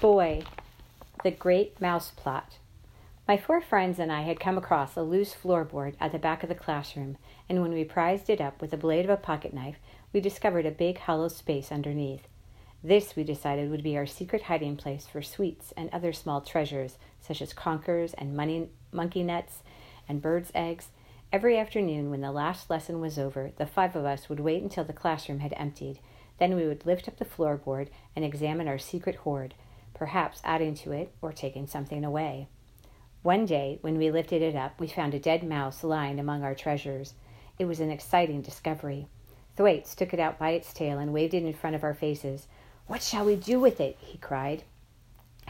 Boy, the Great Mouse Plot. My four friends and I had come across a loose floorboard at the back of the classroom, and when we prized it up with the blade of a pocket knife, we discovered a big hollow space underneath. This, we decided, would be our secret hiding place for sweets and other small treasures, such as conkers and money, monkey nuts and birds' eggs. Every afternoon, when the last lesson was over, the five of us would wait until the classroom had emptied. Then we would lift up the floorboard and examine our secret hoard perhaps adding to it or taking something away. One day, when we lifted it up, we found a dead mouse lying among our treasures. It was an exciting discovery. Thwaites took it out by its tail and waved it in front of our faces. What shall we do with it? he cried.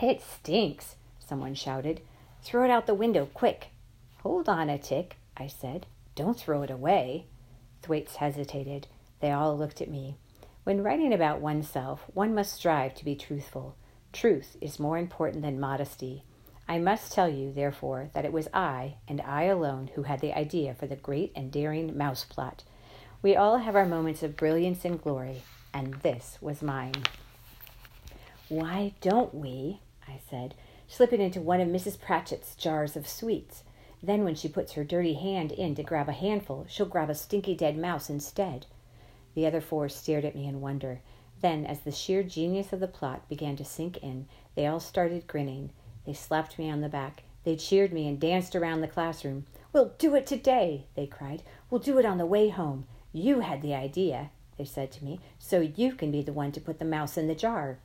It stinks, someone shouted. Throw it out the window, quick. Hold on a tick, I said. Don't throw it away. Thwaites hesitated. They all looked at me. When writing about oneself, one must strive to be truthful. Truth is more important than modesty. I must tell you, therefore, that it was I, and I alone, who had the idea for the great and daring mouse plot. We all have our moments of brilliance and glory, and this was mine. Why don't we, I said, slip it into one of Mrs. Pratchett's jars of sweets? Then, when she puts her dirty hand in to grab a handful, she'll grab a stinky dead mouse instead. The other four stared at me in wonder. Then, as the sheer genius of the plot began to sink in, they all started grinning. They slapped me on the back. They cheered me and danced around the classroom. We'll do it today, they cried. We'll do it on the way home. You had the idea, they said to me, so you can be the one to put the mouse in the jar.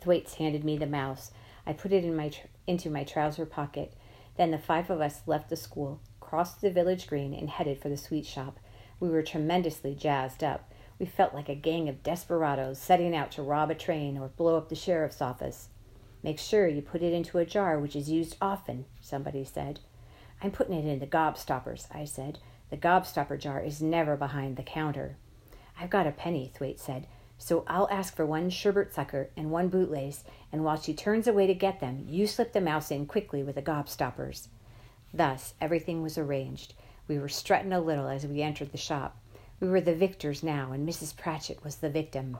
Thwaites handed me the mouse. I put it in my tr- into my trouser pocket. Then the five of us left the school, crossed the village green, and headed for the sweet shop. We were tremendously jazzed up. We felt like a gang of desperados setting out to rob a train or blow up the sheriff's office. Make sure you put it into a jar which is used often, somebody said. I'm putting it in the gobstoppers, I said. The gobstopper jar is never behind the counter. I've got a penny, Thwaite said, so I'll ask for one sherbet sucker and one bootlace, and while she turns away to get them, you slip the mouse in quickly with the gobstoppers. Thus everything was arranged. We were strutting a little as we entered the shop. We were the victors now, and Mrs. Pratchett was the victim.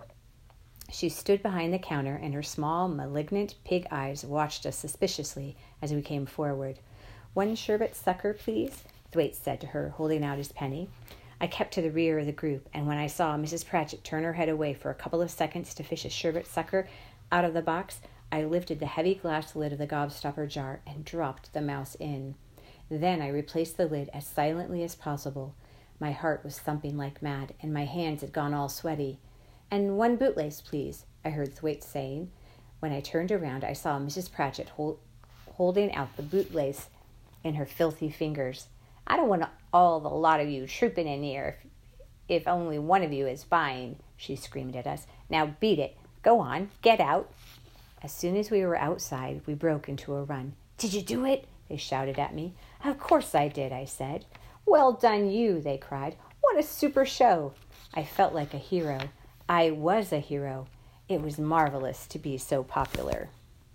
She stood behind the counter, and her small, malignant pig eyes watched us suspiciously as we came forward. One sherbet sucker, please, Thwaites said to her, holding out his penny. I kept to the rear of the group, and when I saw Mrs. Pratchett turn her head away for a couple of seconds to fish a sherbet sucker out of the box, I lifted the heavy glass lid of the gobstopper jar and dropped the mouse in. Then I replaced the lid as silently as possible. My heart was thumping like mad, and my hands had gone all sweaty. And one bootlace, please, I heard Thwaites saying. When I turned around, I saw Mrs. Pratchett hold, holding out the bootlace in her filthy fingers. I don't want all the lot of you trooping in here if, if only one of you is buying, she screamed at us. Now beat it. Go on, get out. As soon as we were outside, we broke into a run. Did you do it? They shouted at me. Of course I did, I said. Well done, you, they cried. What a super show! I felt like a hero. I was a hero. It was marvelous to be so popular.